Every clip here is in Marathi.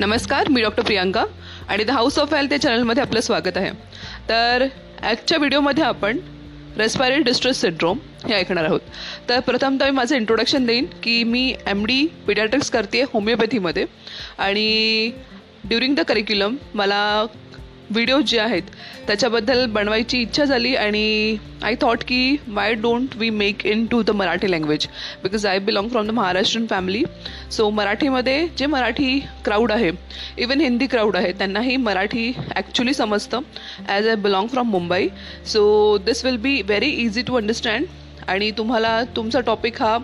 नमस्कार मी डॉक्टर प्रियांका आणि द हाऊस ऑफ हेल्थ या चॅनलमध्ये आपलं स्वागत आहे. तर आजच्या व्हिडिओमध्ये आपण रेस्पायरल डिस्ट्रेस सिंड्रोम हे ऐकणार आहोत. तर प्रथमतः मी माझं इंट्रोडक्शन देईन की मी एम डी पिडॅट्रिक्स करते होमिओपॅथीमध्ये आणि ड्युरिंग द करिक्युलम मला व्हिडिओज जे आहेत त्याच्याबद्दल बनवायची इच्छा झाली आणि आय थॉट की why don't we make into the Marathi language because I belong from the Maharashtrian family so मराठीमध्ये जे मराठी क्राऊड आहे इवन हिंदी क्राऊड आहे त्यांनाही मराठी ॲक्च्युली समजतं as I belong from Mumbai so this will be very easy to understand आणि तुम्हाला तुमचा टॉपिक हा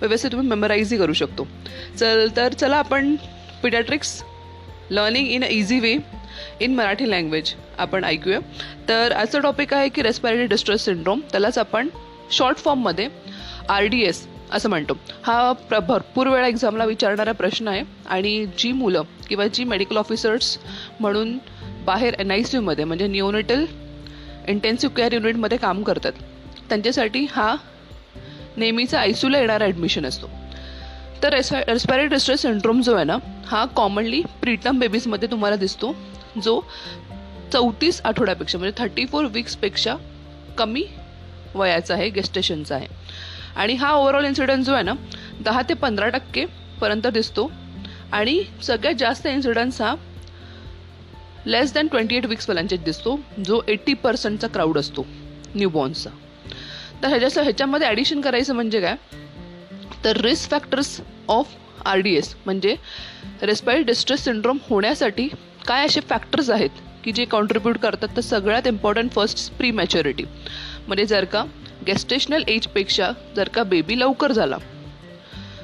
व्यवस्थित तुम्ही मेमराईजही करू शकतो. चल तर चला आपण paediatrics learning in a easy way in Marathi language आपण ऐकूया. तर आजचा टॉपिक आहे की रेस्पायरेटरी डिस्ट्रेस सिंड्रोम त्यालाच आपण शॉर्ट फॉर्ममध्ये आर डी एस असं म्हणतो. हा प्र भरपूर वेळा एक्झामला विचारणारा प्रश्न आहे आणि जी मुलं किंवा जी मेडिकल ऑफिसर्स म्हणून बाहेर एन आय सी यूमध्ये म्हणजे न्यूनिटल इंटेन्सिव्ह केअर युनिटमध्ये काम करतात त्यांच्यासाठी हा नेहमीचा आय येणारा ॲडमिशन असतो. तर रेस्पा रेस्पायरी डिस्ट्रेस सिंड्रोम जो आहे ना हा कॉमनली प्रीटम बेबीजमध्ये तुम्हाला दिसतो जो चौतीस आठवड्यापेक्षा म्हणजे थर्टी फोर वीक्सपेक्षा कमी वयाचा आहे गेस्टेशनचा आहे. आणि हा ओव्हरऑल इन्सिडन्स जो आहे ना दहा ते पंधरा टक्केपर्यंत दिसतो. आणि सगळ्यात जास्त इन्सिडन्स हा लेस दॅन ट्वेंटी एट वीक्सपर्यंत दिसतो जो एट्टी पर्सेंटचा क्राऊड असतो न्यूबॉर्नचा तर ह्याच्या ह्याच्यामध्ये ॲडिशन करायचं म्हणजे काय? तर risk factors of R D S म्हणजे रेस्पायरी डिस्ट्रेस सिंड्रोम होण्यासाठी काय असे फॅक्टर्स आहेत की जे कॉन्ट्रीब्यूट करतात? तर सगळ्यात इम्पॉर्टंट फर्स्ट प्री मॅच्युरिटी म्हणजे जर का गेस्टेशनल एजपेक्षा जर का बेबी लवकर झाला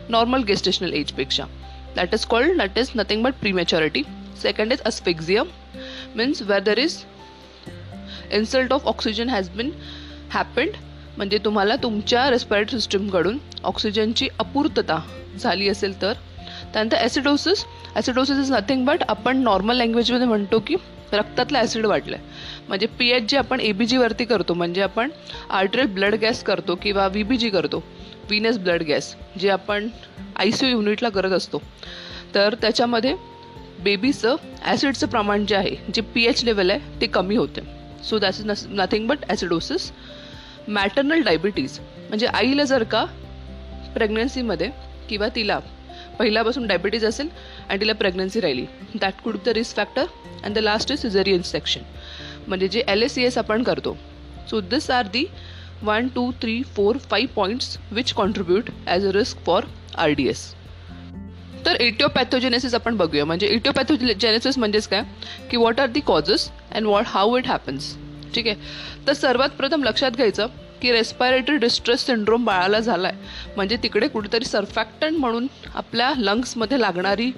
normal gestational एजपेक्षा that is called that is nothing but prematurity second is asphyxia means where there is insult of oxygen has been happened म्हणजे तुम्हाला तुमच्या रेस्पायरेटरी सिस्टमकडून ऑक्सिजनची अपूर्तता झाली असेल तर? त्यानंतर acidosis acidosis is nothing but आपण नॉर्मल लँग्वेजमध्ये म्हणतो की रक्तातलं ॲसिड वाढलं आहे म्हणजे पी एच जी आपण ए बी जीवरती करतो म्हणजे आपण आर्टरियल ब्लड गॅस करतो किंवा व्ही बी जी करतो विनस ब्लड गॅस जे आपण आय सी यू युनिटला करत असतो. तर त्याच्यामध्ये बेबीचं ॲसिडचं प्रमाण जे आहे जे पी एच लेवल आहे ते कमी होते. So that is nothing but acidosis maternal diabetes म्हणजे आईला जर का प्रेग्नन्सीमध्ये किंवा तिला पहिल्यापासून डायबिटीज असेल आणि तिला प्रेग्नन्सी राहिली. That could the risk factor and the last is caesarean section म्हणजे जे एल एस सी एस आपण करतो. So this are the one two three four five points which contribute as a risk for R D S तर इटिओपॅथोजेनेसिस आपण बघूया. म्हणजे इटिओपॅथोजेनेसिस म्हणजेच काय? की what are the causes and what how it happens ठीक आहे? तर सर्वात प्रथम लक्षात घ्यायचं की रेस्पायरेटरी डिस्ट्रेस सिंड्रोम बाळाला झाला आहे म्हणजे तिकडे कुठेतरी सर्फॅक्टंट म्हणून आपल्या लंग्समध्ये लागणारी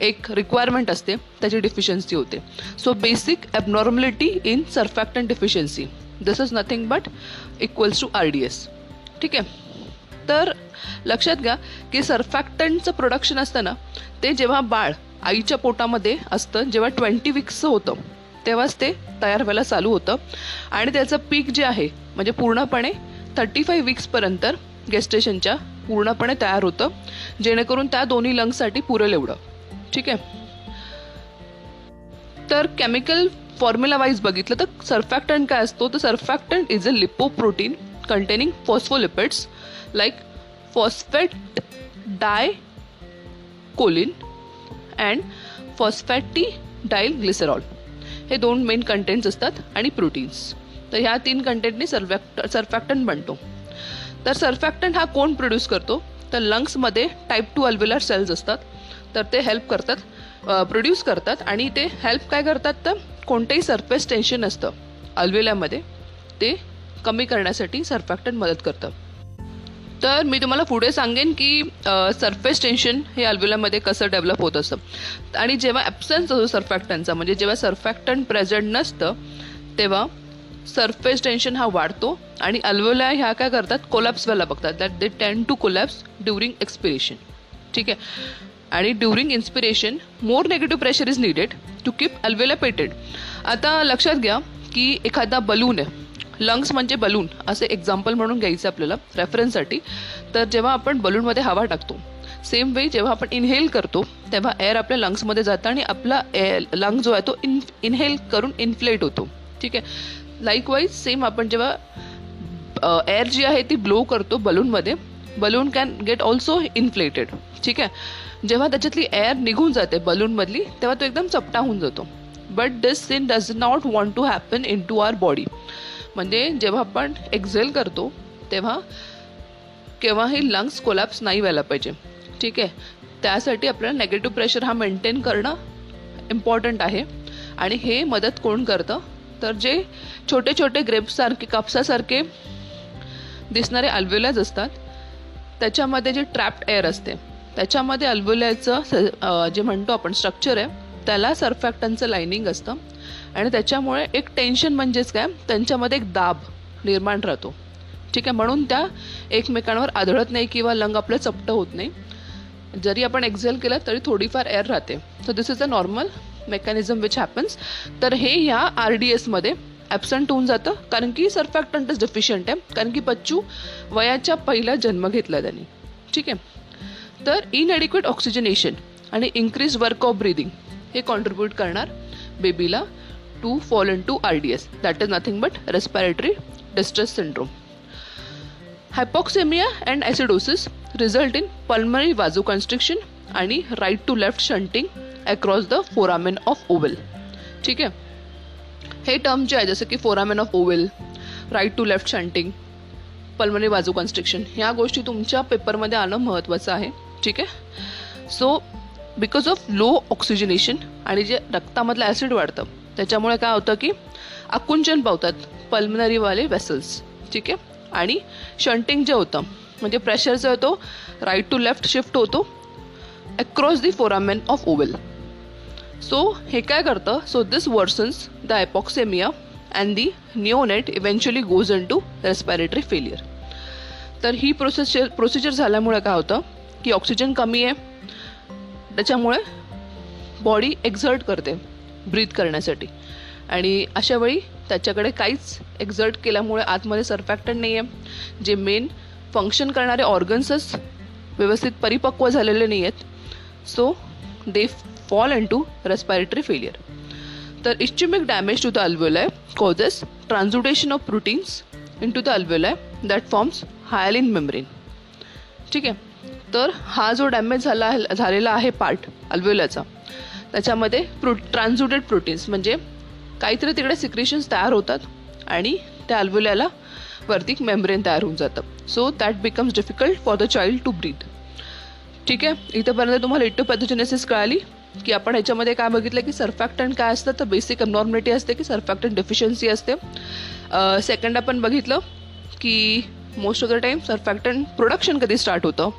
एक रिक्वायरमेंट असते त्याची डिफिशियन्सी होते. So basic abnormality in surfactant deficiency this is nothing but equals to R D S ठीक आहे? तर लक्षात घ्या की सर्फॅक्टंटचं प्रोडक्शन असतं ना ते जेव्हा बाळ आईच्या पोटामध्ये असतं जेव्हा ट्वेंटी वीक्सचं होतं तेव्हाच ते तयार व्हायला चालू होतं. आणि त्याचं पीक जे आहे म्हणजे पूर्णपणे थर्टी फाईव्ह वीक्सपर्यंत गेस्टेशनच्या पूर्णपणे तयार होतं. जेणेकरून त्या दोन्ही लंग्ससाठी पुरेल एवढं. ठीक आहे? तर केमिकल फॉर्म्युला वाईज बघितलं तर सर्फॅक्टंट काय असतो? तर surfactant is a lipoprotein containing phospholipids like phosphatidylcholine and phosphatidylglycerol हे दोन मेन कंटेंट्स असतात आणि प्रोटीन्स तर ह्या तीन कंटेंटने सर्फॅक्ट सर्फॅक्टन बनतो. तर सर्फॅक्टन हा कोण प्रोड्यूस करतो? तर लंग्समध्ये टाईप टू अल्व्युलर सेल्स असतात. तर ते हेल्प करतात प्रोड्यूस करतात आणि ते हेल्प काय करतात तर कोणतेही सरफेस टेन्शन असतं अल्व्युल्यामध्ये ते कमी करण्यासाठी सर्फॅक्टन मदत करतं. तर मी तुम्हाला पुढे सांगेन की सरफेस टेन्शन हे अल्व्युलामध्ये कसं डेव्हलप होत असतं. आणि जेव्हा ॲब्सन्स असतो सर्फॅक्टनचा म्हणजे जेव्हा सर्फॅक्टन प्रेझेंट नसतं तेव्हा सरफेस टेन्शन हा वाढतो आणि अल्वोला ह्या काय करतात? कोलॅप्स व्हायला बघतात. That they tend to collapse during expiration ठीक आहे? आणि during inspiration more negative pressure is needed to keep alveoli patent आता लक्षात घ्या की एखादा बलून आहे लंग्स म्हणजे बलून असे एक्झाम्पल म्हणून घ्यायचं आपल्याला रेफरन्ससाठी तर जेव्हा आपण बलूनमध्ये हवा टाकतो सेम वे जेव्हा आपण इनहेल करतो तेव्हा एअर आपल्या लंग्समध्ये जातं आणि आपला एअर लंग जो आहे तो इन इनहेल करून इन्फ्लेट होतो. ठीक आहे? लाईकवाईज सेम आपण जेव्हा एअर जी आहे ती ब्लो करतो बलूनमध्ये balloon can get also inflated ठीक आहे? जेव्हा त्याच्यातली एअर निघून जाते बलूनमधली तेव्हा तो एकदम चपटा होऊन जातो. But this scene does not want to happen into our body म्हणजे जेव्हा आपण एक्झेल करतो तेव्हा केव्हाही लंग्स कोलॅप्स नाही व्हायला पाहिजे. ठीक आहे? त्यासाठी आपल्याला नेगेटिव्ह प्रेशर हा मेंटेन करणं इम्पॉर्टंट आहे. आणि हे मदत कोण करतं? तर जे छोटे छोटे ग्रेप्ससारखे कापसासारखे दिसणारे अल्व्युलॅज असतात त्याच्यामध्ये जे ट्रॅप्ड एअर असते त्याच्यामध्ये अल्व्युलॅचं जे म्हणतो आपण स्ट्रक्चर आहे त्याला सर्फॅक्टनचं लाईनिंग असतं. आणि त्याच्यामुळे एक टेन्शन म्हणजेच काय? त्यांच्यामध्ये एक दाब निर्माण राहतो. ठीक आहे? म्हणून त्या एकमेकांवर आदळत नाही किंवा लंग आपलं चपटं होत नाही. जरी आपण एक्झेल केलं तरी थोडीफार एअर राहते. So this is a normal mechanism which happens तर हे ह्या आर डी एसमध्ये ॲबसंट होऊन जातं. कारण की सरफॅक्टंटच डिफिशियंट आहे. कारण की बच्चू वयाच्या पहिला जन्म घेतला त्यांनी. ठीक आहे? तर इनएडिक्वेट ऑक्सिजनेशन आणि इन्क्रीज वर्क ऑफ ब्रिदिंग हे कॉन्ट्रीब्यूट करणार. बेबीला to fall into R D S that is nothing but respiratory distress syndrome hypoxaemia and acidosis result in pulmonary constriction आणि right to left shunting across the foramen of ovale ठीक आहे? हे टर्म जे आहे जसं की foramen of ovale right to left shunting pulmonary बाजू कन्स्ट्रिक्शन ह्या गोष्टी तुमच्या पेपरमध्ये आणणं महत्त्वाचं आहे. ठीक आहे? So because of low oxygenation आणि जे रक्तामधलं ॲसिड वाढतं त्याच्यामुळे काय होतं की आकुंचन पावतात पल्मनरीवाले वेसल्स ठीक आहे? आणि शंटिंग जे होतं म्हणजे प्रेशर जो होतो राईट टू लेफ्ट शिफ्ट होतो across the foramen of ovale so हे काय करतं? So this worsens the hypoxaemia and the neonate eventually goes into respiratory failure तर ही प्रोसेस प्रोसिजर झाल्यामुळे काय होतं की ऑक्सिजन कमी आहे त्याच्यामुळे बॉडी एक्झर्ट करते ब्रीथ करण्यासाठी. आणि अशा वेळी त्याच्याकडे काहीच एक्झर्ट केल्यामुळे आतमध्ये सरफॅक्टन नाही आहे जे मेन फंक्शन करणारे ऑर्गन्सच व्यवस्थित परिपक्व झालेले नाही आहेत so they fall into respiratory failure तर ischaemic damage to the alveoli causes transudation of proteins into the alveoli that forms hyaline membrane ठीक आहे? तर हा जो डॅमेज झाला झालेला आहे पार्ट अल्वेलाचा त्याच्यामध्ये प्रो ट्रान्झुटेड प्रोटीन्स म्हणजे काहीतरी तिकडे सिक्रेशन्स तयार होतात आणि त्या अल्वेल्याला वरती मेम्ब्रेन तयार होऊन जातं. So that becomes difficult for the child to breathe ठीक आहे? इथंपर्यंत तुम्हाला इटोपॅथोजेनेसिस कळाली की आपण ह्याच्यामध्ये काय बघितलं की सर्फॅक्टन काय असतं? तर बेसिक अबनॉर्मॅलिटी असते की सर्फॅक्टन डेफिशियन्सी असते. सेकंड आपण बघितलं की most of the time surfactant production कधी स्टार्ट होतं?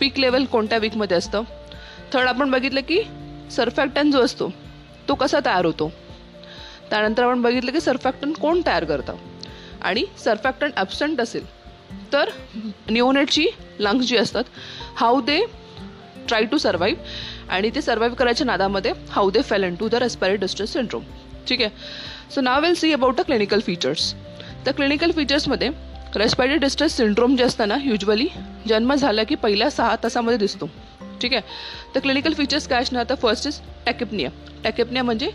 पीक लेवल कोणत्या वीकमध्ये असतं? थर्ड आपण बघितलं की सर्फॅक्टन जो असतो तो कसा तयार होतो? त्यानंतर आपण बघितलं की सर्फॅक्टन कोण तयार करतं? आणि सर्फॅक्टन ॲबसंट असेल तर न्यूनेटची लंग्स जी असतात how they try to survive आणि ते सर्वाईव्ह करायच्या नादामध्ये how they fail into the respiratory distress syndrome ठीक आहे? So now will see about the clinical features तर क्लिनिकल फीचर्समध्ये रेस्पायरी डिस्ट्रेस सिंड्रोम जे असतं ना युजली जन्म झाला की पहिल्या सहा तासामध्ये दिसतो. ठीक आहे? तर क्लिनिकल फीचर्स काय असणार? तर फर्स्ट इज टॅकेपनिया टॅकेपनिया म्हणजे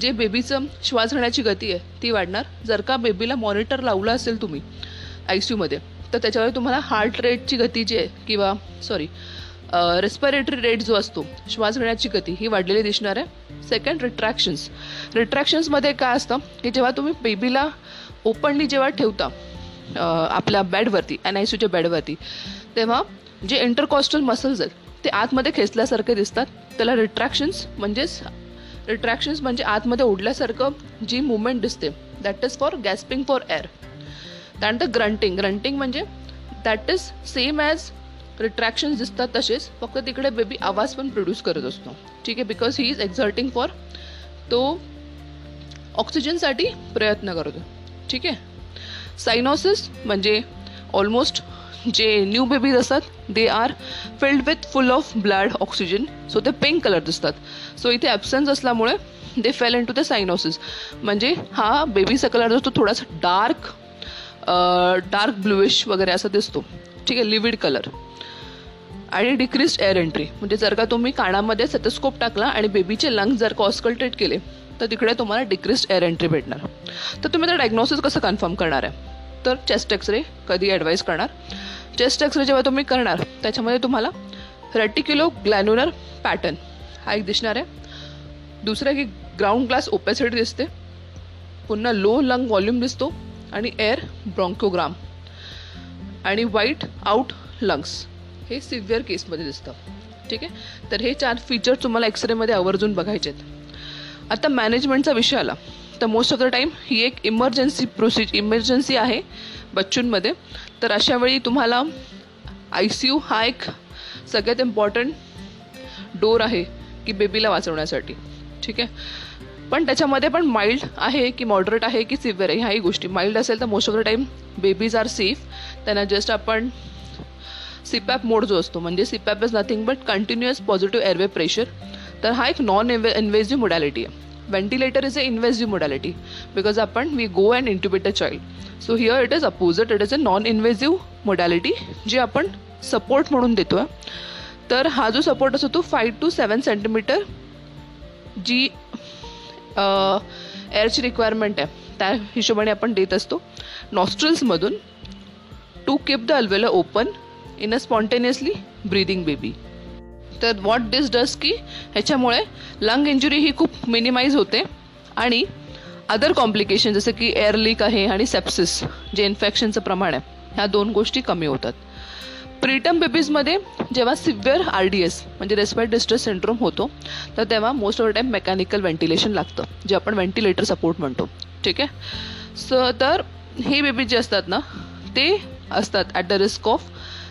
जे बेबीचं श्वास घेण्याची गती आहे ती वाढणार. जर का बेबीला मॉनिटर लावलं असेल तुम्ही आय सी यूमध्ये तर त्याच्यावर तुम्हाला हार्ट रेटची गती जी आहे किंवा सॉरी रेस्पिरेटरी रेट जो असतो श्वास घेण्याची गती ही वाढलेली दिसणार आहे. सेकंड रिट्रॅक्शन्स रिट्रॅक्शन्समध्ये काय असतं? की जेव्हा तुम्ही बेबीला ओपनली जेव्हा ठेवता आपल्या बेडवरती एन आय सीच्या बेडवरती. तेव्हा जे इंटरकॉस्टल मसल्स आहेत ते आतमध्ये खेचल्यासारखे दिसतात. त्याला रिट्रॅक्शन्स म्हणजेच रिट्रॅक्शन्स म्हणजे आतमध्ये ओढल्यासारखं जी मुवमेंट दिसते that is for gasping for air त्यानंतर ग्रंटिंग ग्रंटिंग म्हणजे that is same as retractions दिसतात तसेच फक्त तिकडे बेबी आवाज पण प्रोड्यूस करत असतो. ठीक आहे because he is exerting for तो ऑक्सिजनसाठी प्रयत्न करतो. ठीक आहे? सायनॉसिस म्हणजे ऑलमोस्ट जे न्यू बेबीज असतात they are filled with full of blood oxygen so ते पिंक कलर दिसतात. सो इथे ॲबसन्स असल्यामुळे they fail into the cyanosis म्हणजे हा बेबीचा कलर जो तो थोडासा डार्क डार्क ब्लूइश वगैरे असा दिसतो. ठीक आहे लिविड कलर आणि डिक्रीज एअर एंट्री म्हणजे जर का तुम्ही कानामध्ये सेटोस्कोप टाकला आणि बेबीचे लंग जर का ऑस्कल्टेट केले तर तिकडे तुम्हाला डिक्रीज एअर एंट्री भेटणार. तर तुम्ही तर डायग्नोसिस कसं कन्फर्म करणार आहे? तर चेस्ट एक्सरे कधी ॲडवाईस करणार? चेस्ट एक्सरे जेव्हा तुम्ही करणार त्याच्यामध्ये तुम्हाला रेटिक्युलो ग्लॅन्युलर पॅटर्न हा एक दिसणार आहे. दुसरं की ग्राउंड ग्लास ओपॅसिटी दिसते. पुन्हा लो लंग व्हॉल्यूम दिसतो आणि एअर ब्रॉन्कोग्राम आणि वाईट आउट लंग्स हे सिव्हिअर केसमध्ये दिसतं. ठीक आहे? तर हे चार फीचर तुम्हाला एक्सरेमध्ये आवर्जून बघायचे आहेत. आता मॅनेजमेंटचा विषय आला. तर मोस्ट ऑफ द टाईम ही एक इमर्जन्सी प्रोसिज इमर्जन्सी आहे बच्चूंमध्ये. तर अशा वेळी तुम्हाला आय सी यू हा एक सगळ्यात इम्पॉर्टंट डोर आहे की बेबीला वाचवण्यासाठी. ठीक आहे? पण त्याच्यामध्ये पण माइल्ड आहे की मॉडरेट आहे की सिव्हिअर आहे ह्याही गोष्टी. माइल्ड असेल तर most of the time babies are safe त्यांना जस्ट आपण सिपॅप मोड जो असतो म्हणजे CPAP is nothing but continuous positive airway pressure तर हा एक नॉन इन्वे इन्व्हेजिव्ह मोडॅलिटी आहे. Ventilator is a invasive modality because आपण we go and intubate a child so here it is opposite it is a non invasive modality जी आपण सपोर्ट म्हणून देतो आहे तर हा जो सपोर्ट असतो तो फाईव्ह टू सेवन सेंटीमीटर जी एअरची रिक्वायरमेंट आहे त्या हिशोबाने आपण देत असतो नॉस्ट्रल्समधून to keep the alveoli open in a spontaneously breathing baby तर वॉट दिस डस की ह्याच्यामुळे लंग इंजुरी ही खूप मिनिमाइज होते. आणि अदर कॉम्प्लिकेशन जसं की एअर लीक आहे आणि सेप्सिस जे इन्फेक्शनचं प्रमाण आहे ह्या दोन गोष्टी कमी होतात. प्रीटम बेबीजमध्ये जेव्हा सिव्हिअर आर डी एस म्हणजे रेस्पायट डिस्ट्रेस सिंड्रोम होतो तर तेव्हा most of the time mechanical ventilation लागतं जे आपण व्हेंटिलेटर सपोर्ट म्हणतो. ठीक आहे? सो तर हे बेबीज जे असतात ना ते असतात at the risk of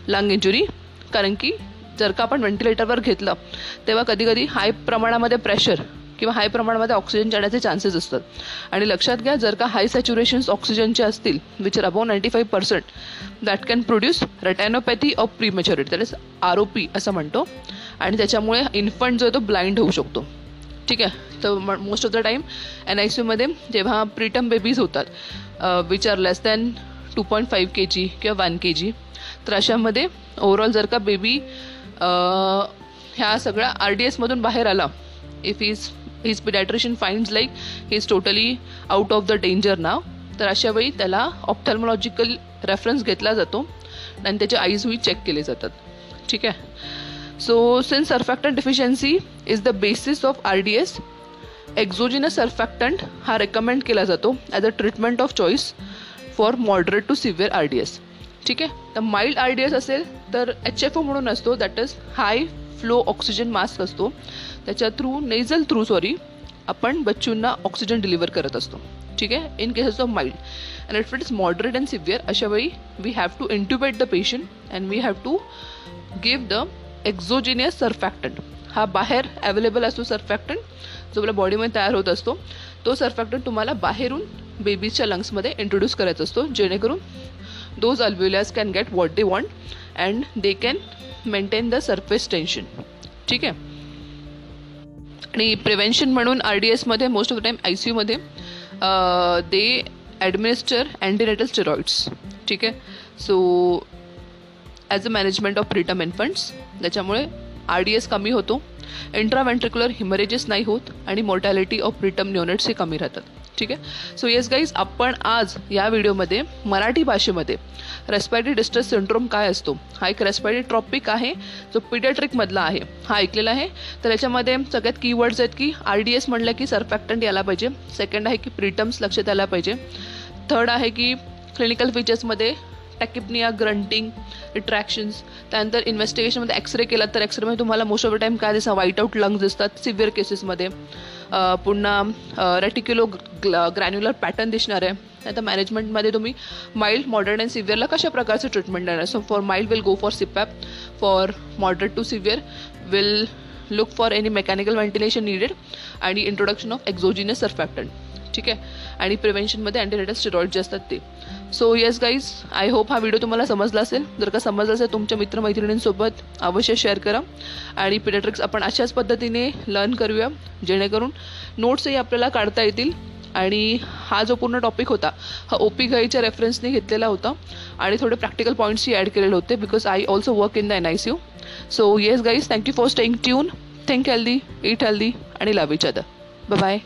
lung injury कारण की जर का आपण व्हेंटिलेटरवर घेतलं तेव्हा कधी कधी हाय प्रमाणामध्ये प्रेशर किंवा हाय प्रमाणामध्ये ऑक्सिजन जाण्याचे चान्सेस असतात. आणि लक्षात घ्या जर का हाय सॅच्युरेशन्स ऑक्सिजनचे असतील which are above ninety five percent that can produce retinopathy of prematurity that is R O P असं म्हणतो. आणि त्याच्यामुळे इन्फंट जो आहे तो ब्लाइंड होऊ शकतो. ठीक आहे? तर most of the time N I C यूमध्ये जेव्हा प्रीटम बेबीज होतात which are less than two point five K G किंवा वन के जी तर अशामध्ये ओव्हरऑल जर का बेबी ह्या सगळ्या आर डी एसमधून बाहेर आला. If is his paediatrician finds like he is totally out of the danger now तर अशा वेळी त्याला ऑप्थॅल्मॉलॉजिकल रेफरन्स घेतला जातो आणि त्याचे आईज हुई चेक केले जातात. ठीक आहे? So since surfactant deficiency is the basis of R D S exogenous surfactant हा रेकमेंड केला जातो as a treatment of choice for moderate to severe R D S ठीक आहे? तर माइल्ड आर डी एस असेल तर एच एफ ओ म्हणून असतो. That is high flow oxygen mask असतो. त्याच्या थ्रू नेझल थ्रू सॉरी आपण बच्चूंना ऑक्सिजन डिलिव्हर करत असतो. ठीक आहे? In cases of mild and it is moderate and severe अशा वेळी we have to intubate the patient and we have to give the exogenous surfactant हा बाहेर अवेलेबल असतो सरफॅक्टंट जो आपल्या बॉडीमध्ये तयार होत असतो. तो सरफॅक्टंट तुम्हाला बाहेरून बेबीच्या लंग्समध्ये इंट्रोड्यूस करायचा असतो. जेणेकरून those alveolus can get what they want and they can maintain the surface tension ठीक आहे? आणि प्रिव्हेन्शन म्हणून आर डी एसमध्ये most of the time I C यूमध्ये they administer antenatal steroids ठीक आहे? So as a management of preterm infants त्याच्यामुळे आर डी एस कमी होतो. इंट्राव्हेंट्रिक्युलर हिमरेजेस नाही होत आणि मोर्टॅलिटी ऑफ प्रिटम न्युनेट्स हे कमी राहतात. ठीक आहे? सो येस गाईज आपण आज या व्हिडिओमध्ये मराठी भाषेमध्ये रेस्पायरी डिस्ट्रेस सिंड्रोम काय असतो? हा एक रेस्पायरी ट्रॉपिक आहे जो पिडियाट्रिकमधला आहे. हा ऐकलेला आहे. तर याच्यामध्ये सगळ्यात कीवर्ड्स आहेत की आर डी एस म्हणलं की सरफॅक्टंट यायला पाहिजे. सेकंड आहे की प्रिटम्स लक्षात यायला पाहिजे. थर्ड आहे की क्लिनिकल फीचर्समध्ये टॅकिपनिया ग्रंटिंग रिट्रॅक्शन्स त्यानंतर इन्व्हेस्टिगेशनमध्ये एक्सरे केला तर एक्सरेमध्ये तुम्हाला मोस्ट ऑफ द टाईम काय दिसतं? व्हाईट आउट लंग्स दिसतात सिव्हिअर केसेसमध्ये पुन्हा रेटिक्युलो ग्रॅन्युलर पॅटर्न दिसणार आहे. आता मॅनेजमेंटमध्ये तुम्ही माइल्ड मॉडर्न अँड सिव्हिअरला कशा प्रकारचं ट्रीटमेंट देणार so for mild will go for CPAP for moderate to severe will look for any mechanical ventilation needed आणि इंट्रोडक्शन ऑफ एक्झोजिनस सरफॅक्टंट ठीक आहे? आणि प्रिव्हेन्शनमध्ये अँटीरेटस स्टेरॉइड जे असतात ते. So yes guys I hope हा व्हिडिओ तुम्हाला समजला असेल. जर का समजला असेल तुमच्या मित्रमैत्रिणींसोबत अवश्य शेअर करा. आणि पिडेट्रिक्स आपण अशाच पद्धतीने लर्न करूया जेणेकरून नोट्सही आपल्याला काढता येतील. आणि हा जो पूर्ण टॉपिक होता हा ओ पी घाईच्या रेफरन्सने घेतलेला होता. आणि थोडे प्रॅक्टिकल पॉईंट्सही ॲड केलेले होते because I also work in the N I C U so yes guys thank you for staying tune think healthy eat healthy आणि लव इच अदर बाय